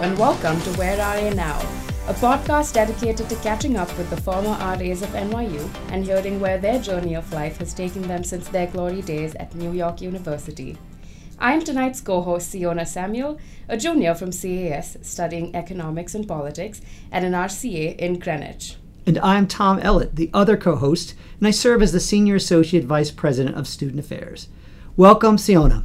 and welcome to Where Are You Now, a podcast dedicated to catching up with the former RAs of NYU and hearing where their journey of life has taken them since their glory days at New York University. I'm tonight's co host, Siona Samuel, a junior from CAS studying economics and politics at an RCA in Greenwich. And I'm Tom Ellett, the other co host, and I serve as the Senior Associate Vice President of Student Affairs. Welcome, Siona.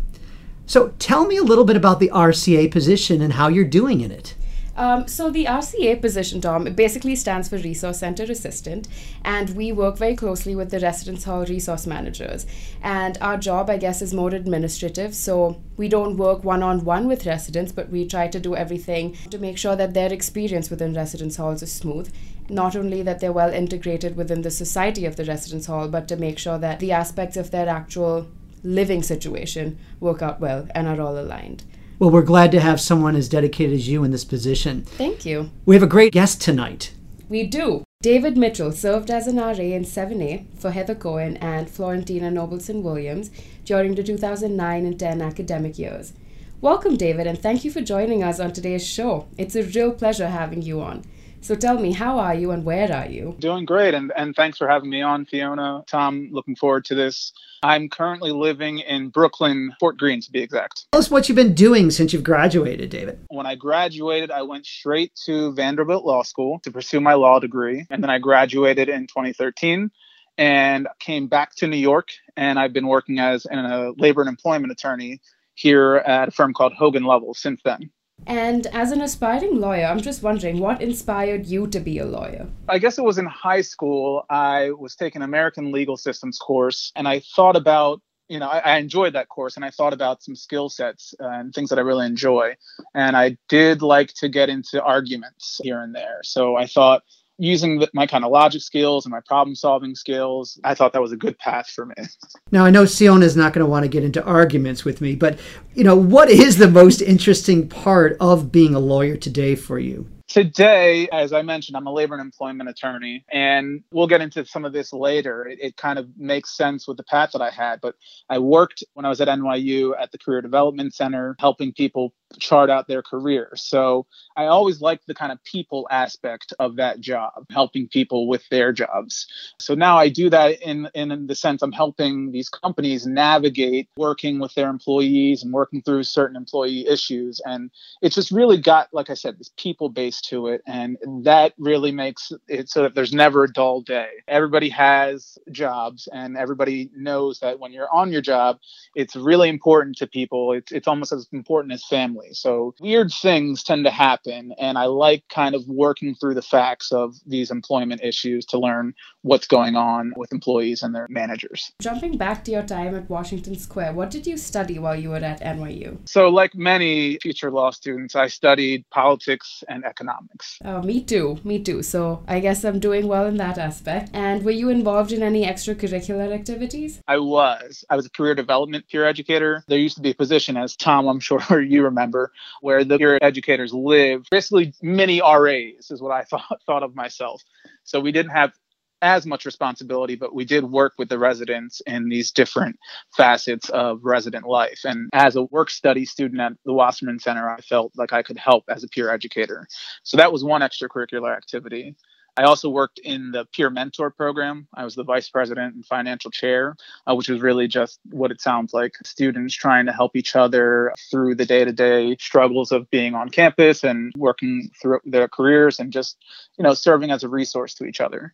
So tell me a little bit about the RCA position and how you're doing in it. Um, so the RCA position, Tom, basically stands for Resource Center Assistant, and we work very closely with the residence hall resource managers. And our job, I guess, is more administrative. So we don't work one on one with residents, but we try to do everything to make sure that their experience within residence halls is smooth. Not only that they're well integrated within the society of the residence hall, but to make sure that the aspects of their actual living situation work out well and are all aligned. Well, we're glad to have someone as dedicated as you in this position. Thank you. We have a great guest tonight. We do. David Mitchell served as an RA in 7A for Heather Cohen and Florentina Nobleson Williams during the 2009 and 10 academic years. Welcome, David, and thank you for joining us on today's show. It's a real pleasure having you on. So tell me, how are you and where are you? Doing great, and, and thanks for having me on, Fiona. Tom, looking forward to this. I'm currently living in Brooklyn, Fort Greene to be exact. Tell us what you've been doing since you've graduated, David. When I graduated, I went straight to Vanderbilt Law School to pursue my law degree, and then I graduated in 2013 and came back to New York, and I've been working as a labor and employment attorney here at a firm called Hogan Lovells since then. And as an aspiring lawyer, I'm just wondering what inspired you to be a lawyer? I guess it was in high school. I was taking American legal systems course and I thought about you know, I, I, enjoyed that course and I thought about some skill sets uh, and things that I really enjoy. And I did like to get into arguments here and there. So I thought using the, my kind of logic skills and my problem solving skills, I thought that was a good path for me. Now, I know Siona is not going to want to get into arguments with me, but you know, what is the most interesting part of being a lawyer today for you? Today, as I mentioned, I'm a labor and employment attorney, and we'll get into some of this later. It, it, kind of makes sense with the path that I had, but I worked when I was at NYU at the Career Development Center, helping people chart out their career. So I always liked the kind of people aspect of that job, helping people with their jobs. So now I do that in, in the sense I'm helping these companies navigate working with their employees and working through certain employee issues. And it's just really got, like I said, this people base to it. And that really makes it so that there's never a dull day. Everybody has jobs and everybody knows that when you're on your job, it's really important to people. It's, it's almost as important as family family. So weird things tend to happen. And I like kind of working through the facts of these employment issues to learn what's going on with employees and their managers. Jumping back to your time at Washington Square, what did you study while you were at NYU? So, like many future law students, I studied politics and economics. Oh, me too. Me too. So, I guess I'm doing well in that aspect. And were you involved in any extracurricular activities? I was. I was a career development peer educator. There used to be a position, as Tom, I'm sure you remember remember, where the peer educators live. Basically, mini RAs is what I thought thought of myself. So we didn't have as much responsibility, but we did work with the residents in these different facets of resident life. And as a work study student at the Wasserman Center, I felt like I could help as a peer educator. So that was one extracurricular activity. I also worked in the peer mentor program. I was the vice president and financial chair, uh, which was really just what it sounds like students trying to help each other through the day to day struggles of being on campus and working through their careers and just, you know, serving as a resource to each other.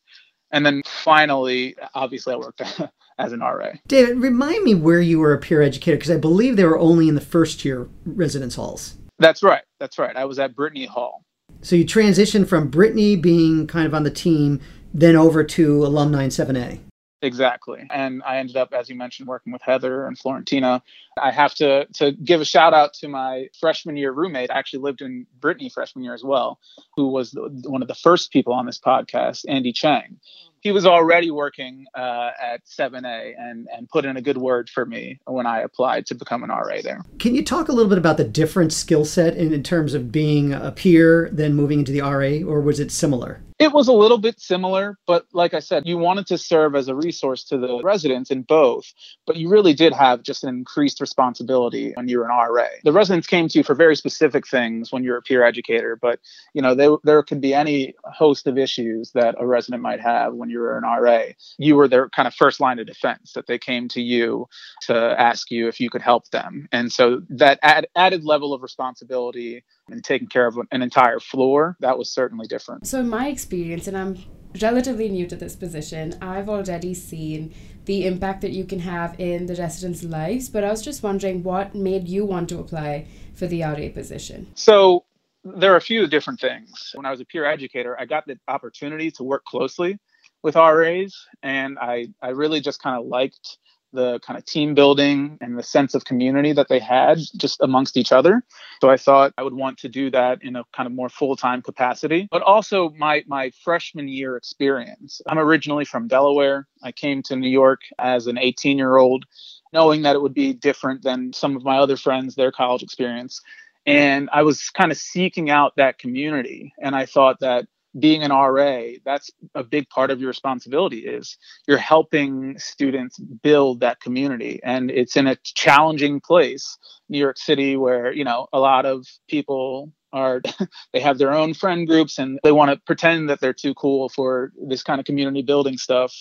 And then finally, obviously, I worked as an RA. David, remind me where you were a peer educator because I believe they were only in the first year residence halls. That's right. That's right. I was at Brittany Hall. So you transitioned from Brittany being kind of on the team, then over to Alumni 7A. Exactly. And I ended up, as you mentioned, working with Heather and Florentina. I have to to give a shout out to my freshman year roommate. I actually lived in Brittany freshman year as well, who was one of the first people on this podcast, Andy Chang he was already working uh, at 7A and, and put in a good word for me when I applied to become an RA there. Can you talk a little bit about the different skill set in, in terms of being a peer, then moving into the RA, or was it similar? It was a little bit similar, but like I said, you wanted to serve as a resource to the residents in both, but you really did have just an increased responsibility when you were an RA. The residents came to you for very specific things when you're a peer educator, but you know, they, there could be any host of issues that a resident might have when you're an RA. You were their kind of first line of defense that they came to you to ask you if you could help them. And so that ad- added level of responsibility and taking care of an entire floor, that was certainly different. So in my experience, and I'm relatively new to this position, I've already seen the impact that you can have in the residents' lives. But I was just wondering what made you want to apply for the RA position? So there are a few different things. When I was a peer educator, I got the opportunity to work closely with RAs, and I, I really just kind of liked the kind of team building and the sense of community that they had just amongst each other. So I thought I would want to do that in a kind of more full-time capacity. But also my my freshman year experience. I'm originally from Delaware. I came to New York as an 18-year-old knowing that it would be different than some of my other friends their college experience. And I was kind of seeking out that community and I thought that being an RA, that's a big part of your responsibility is you're helping students build that community. And it's in a challenging place, New York City, where, you know, a lot of people are they have their own friend groups and they want to pretend that they're too cool for this kind of community building stuff.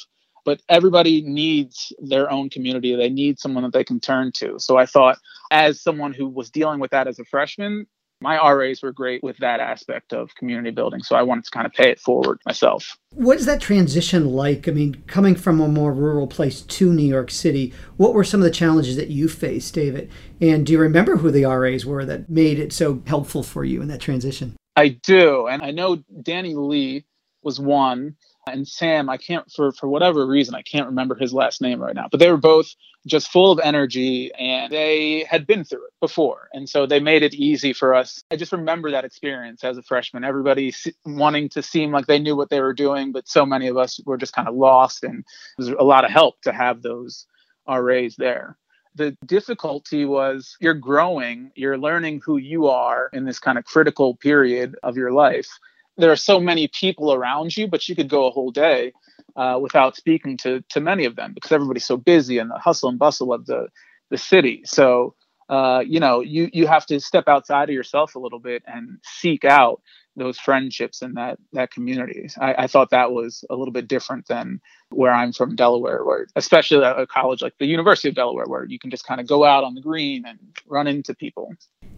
But everybody needs their own community. They need someone that they can turn to. So i thought as someone who was dealing with that as a freshman my RAs were great with that aspect of community building. So I wanted to kind of pay it forward myself. What is that transition like? I mean, coming from a more rural place to New York City, what were some of the challenges that you faced, David? And do you remember who the RAs were that made it so helpful for you in that transition? I do. And I know Danny Lee was one and Sam, I can't for for whatever reason I can't remember his last name right now, but they were both just full of energy and they had been through it before, and so they made it easy for us. I just remember that experience as a freshman, everybody wanting to seem like they knew what they were doing, but so many of us were just kind of lost, and it was a lot of help to have those RAs there. The difficulty was you're growing, you're learning who you are in this kind of critical period of your life there are so many people around you, but you could go a whole day uh, without speaking to to many of them because everybody's so busy and the hustle and bustle of the the city. So uh, you know, you you have to step outside of yourself a little bit and seek out those friendships and that that community. I, I thought that was a little bit different than where I'm from, Delaware, where especially a college like the University of Delaware, where you can just kind of go out on the green and run into people.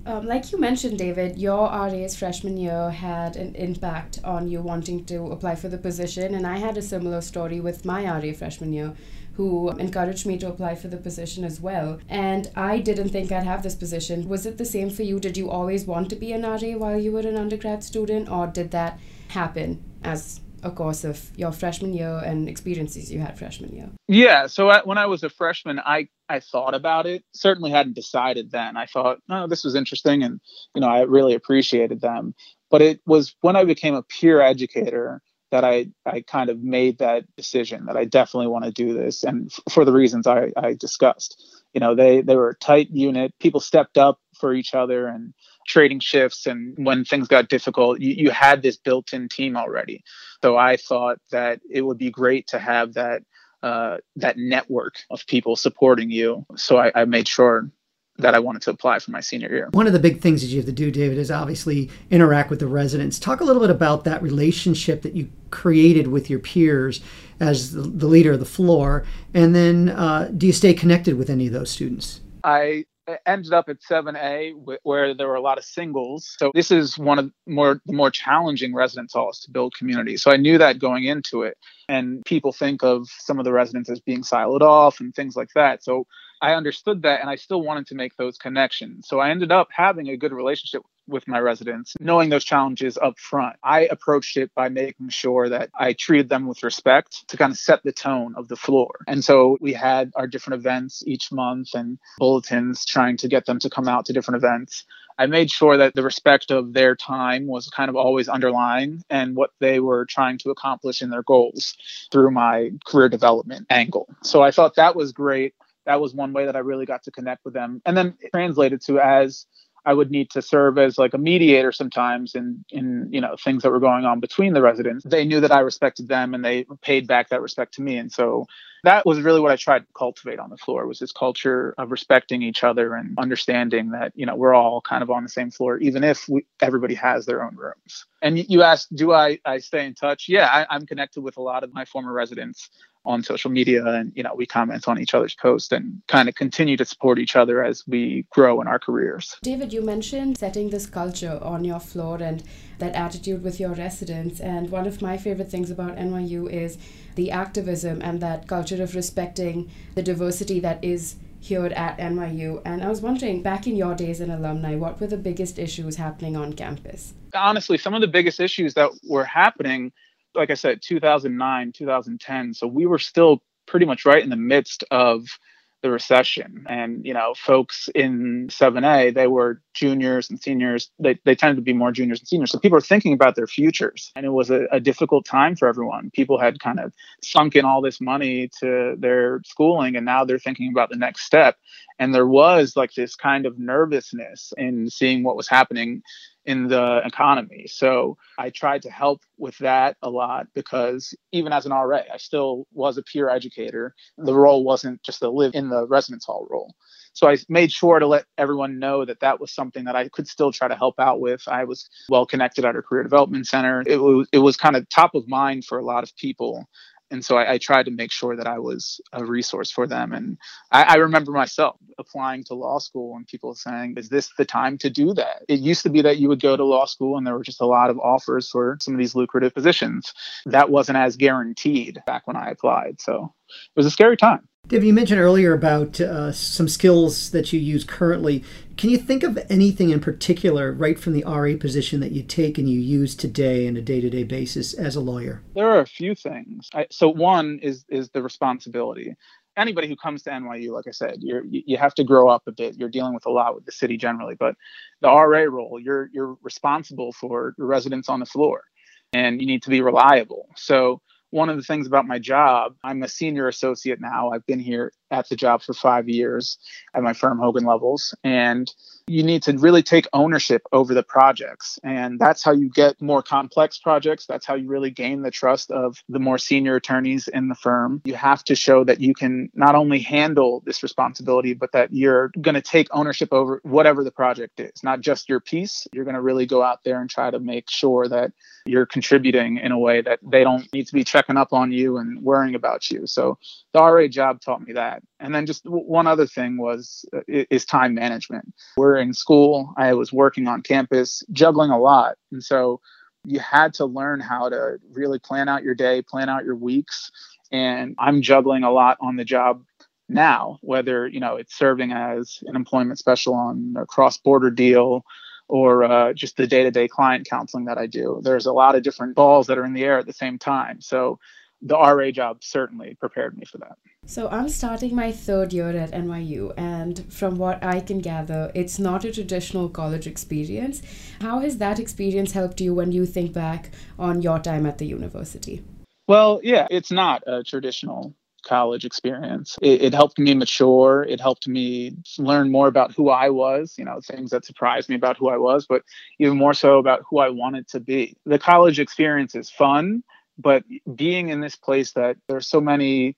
Um, like you mentioned, David, your RA's freshman year had an impact on you wanting to apply for the position, and I had a similar story with my RA freshman year who encouraged me to apply for the position as well. And I didn't think I'd have this position. Was it the same for you? Did you always want to be an RA while you were an undergrad student, or did that happen as a course of your freshman year and experiences you had freshman year? Yeah, so I, when I was a freshman, I I thought about it. Certainly hadn't decided then. I thought, oh, this was interesting, and you know, I really appreciated them. But it was when I became a peer educator that I, I kind of made that decision that I definitely want to do this. And f- for the reasons I, I discussed, you know, they, they were a tight unit. People stepped up for each other and trading shifts. And when things got difficult, you, you had this built in team already. So I thought that it would be great to have that uh, that network of people supporting you. So I, I made sure that I wanted to apply for my senior year. One of the big things that you have to do, David, is obviously interact with the residents. Talk a little bit about that relationship that you created with your peers as the leader of the floor, and then uh, do you stay connected with any of those students? I ended up at 7A where there were a lot of singles. So this is one of more the more challenging residence halls to build community. So I knew that going into it. And people think of some of the residents as being siloed off and things like that. So I understood that and I still wanted to make those connections. So I ended up having a good relationship with my residents, knowing those challenges up front. I approached it by making sure that I treated them with respect to kind of set the tone of the floor. And so we had our different events each month and bulletins trying to get them to come out to different events. I made sure that the respect of their time was kind of always underlying and what they were trying to accomplish in their goals through my career development angle. So I thought that was great that was one way that I really got to connect with them. And then translated to as I would need to serve as like a mediator sometimes in in you know things that were going on between the residents. They knew that I respected them and they paid back that respect to me. And so that was really what I tried to cultivate on the floor was this culture of respecting each other and understanding that you know we're all kind of on the same floor even if we, everybody has their own rooms. And you asked, do I I stay in touch? Yeah, I, I'm connected with a lot of my former residents on social media and you know we comment on each other's posts and kind of continue to support each other as we grow in our careers david you mentioned setting this culture on your floor and that attitude with your residents and one of my favorite things about nyu is the activism and that culture of respecting the diversity that is here at NYU. And I was wondering, back in your days as an alumni, what were the biggest issues happening on campus? Honestly, some of the biggest issues that were happening like I said, 2009, 2010. So we were still pretty much right in the midst of the recession. And, you know, folks in 7A, they were juniors and seniors. They, they tended to be more juniors and seniors. So people were thinking about their futures. And it was a, a difficult time for everyone. People had kind of sunk in all this money to their schooling, and now they're thinking about the next step. And there was like this kind of nervousness in seeing what was happening in the economy. So I tried to help with that a lot because even as an RA, I still was a peer educator. The role wasn't just to live in the residence hall role. So I made sure to let everyone know that that was something that I could still try to help out with. I was well connected at our career development center. It was it was kind of top of mind for a lot of people and so I, I, tried to make sure that I was a resource for them. And I, I, remember myself applying to law school and people saying, "Is this the time to do that?" It used to be that you would go to law school and there were just a lot of offers for some of these lucrative positions. That wasn't as guaranteed back when I applied, so it was a scary time. Dave, you mentioned earlier about uh, some skills that you use currently. Can you think of anything in particular, right from the RA position, that you take and you use today on a day-to-day basis as a lawyer? There are a few things. I, so one is is the responsibility. Anybody who comes to NYU, like I said, you you have to grow up a bit. You're dealing with a lot with the city generally, but the RA role, you're you're responsible for the residents on the floor, and you need to be reliable. So one of the things about my job, I'm a senior associate now. I've been here at the job for five years at my firm, Hogan Lovells. And you need to really take ownership over the projects. And that's how you get more complex projects. That's how you really gain the trust of the more senior attorneys in the firm. You have to show that you can not only handle this responsibility, but that you're going to take ownership over whatever the project is, not just your piece. You're going to really go out there and try to make sure that you're contributing in a way that they don't need to be checking up on you and worrying about you. So the RA job taught me that. And then just one other thing was uh, is time management. We're in school. I was working on campus, juggling a lot, and so you had to learn how to really plan out your day, plan out your weeks. And I'm juggling a lot on the job now, whether you know it's serving as an employment special on a cross-border deal or uh, just the day-to-day client counseling that I do. There's a lot of different balls that are in the air at the same time. So the RA job certainly prepared me for that. So I'm starting my third year at NYU, and from what I can gather, it's not a traditional college experience. How has that experience helped you when you think back on your time at the university? Well, yeah, it's not a traditional college experience. It, it, helped me mature. It helped me learn more about who I was, you know, things that surprised me about who I was, but even more so about who I wanted to be. The college experience is fun but being in this place that there's so many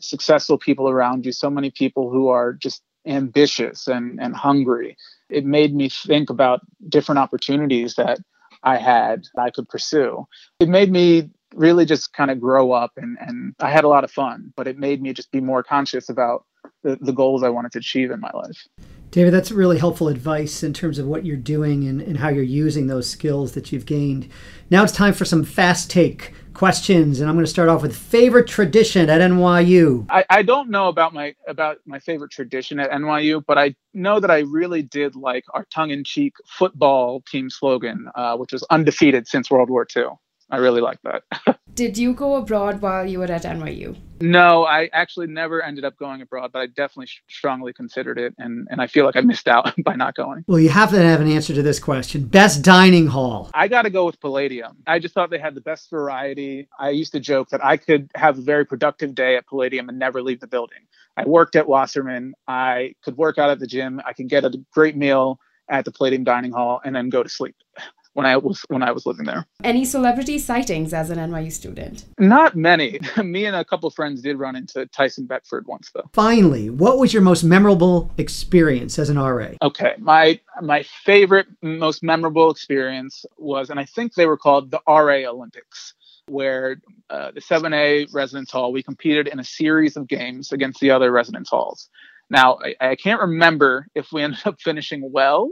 successful people around you so many people who are just ambitious and, and hungry it made me think about different opportunities that i had that i could pursue it made me really just kind of grow up and, and i had a lot of fun but it made me just be more conscious about the, the goals i wanted to achieve in my life David, that's really helpful advice in terms of what you're doing and, and how you're using those skills that you've gained. Now it's time for some fast take questions, and I'm going to start off with favorite tradition at NYU. I, I don't know about my about my favorite tradition at NYU, but I know that I really did like our tongue-in-cheek football team slogan, uh, which was undefeated since World War II. I really like that. Did you go abroad while you were at NYU? No, I actually never ended up going abroad, but I definitely strongly considered it, and, and I feel like I missed out by not going. Well, you have to have an answer to this question. Best dining hall? I got to go with Palladium. I just thought they had the best variety. I used to joke that I could have a very productive day at Palladium and never leave the building. I worked at Wasserman. I could work out at the gym. I could get a great meal at the Palladium Dining Hall and then go to sleep when I was when I was living there. Any celebrity sightings as an NYU student? Not many. Me and a couple of friends did run into Tyson Beckford once though. Finally, what was your most memorable experience as an RA? Okay, my my favorite most memorable experience was and I think they were called the RA Olympics where uh, the 7A residence hall we competed in a series of games against the other residence halls. Now, I, I can't remember if we ended up finishing well,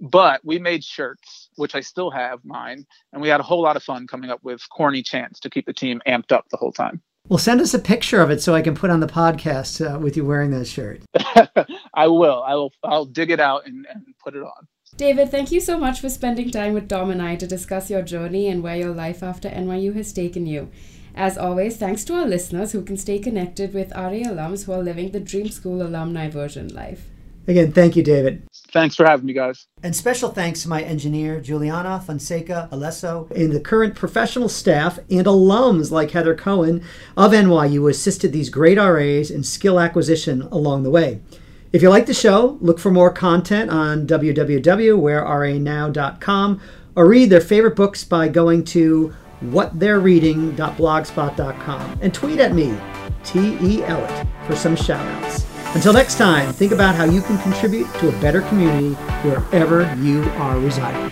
but we made shirts, which I still have mine, and we had a whole lot of fun coming up with corny chants to keep the team amped up the whole time. Well, send us a picture of it so I can put on the podcast uh, with you wearing that shirt. I will. I will. I'll dig it out and, and put it on. David, thank you so much for spending time with Tom and I to discuss your journey and where your life after NYU has taken you. As always, thanks to our listeners who can stay connected with RA alums who are living the Dream School alumni version life. Again, thank you, David. Thanks for having me, guys. And special thanks to my engineer, Juliana Fonseca Alesso, and the current professional staff and alums like Heather Cohen of NYU who assisted these great RAs in skill acquisition along the way. If you like the show, look for more content on www.whereranow.com or read their favorite books by going to whattheyrereading.blogspot.com and tweet at me, T.E. Ellett, for some shoutouts. Until next time, think about how you can contribute to a better community wherever you are residing.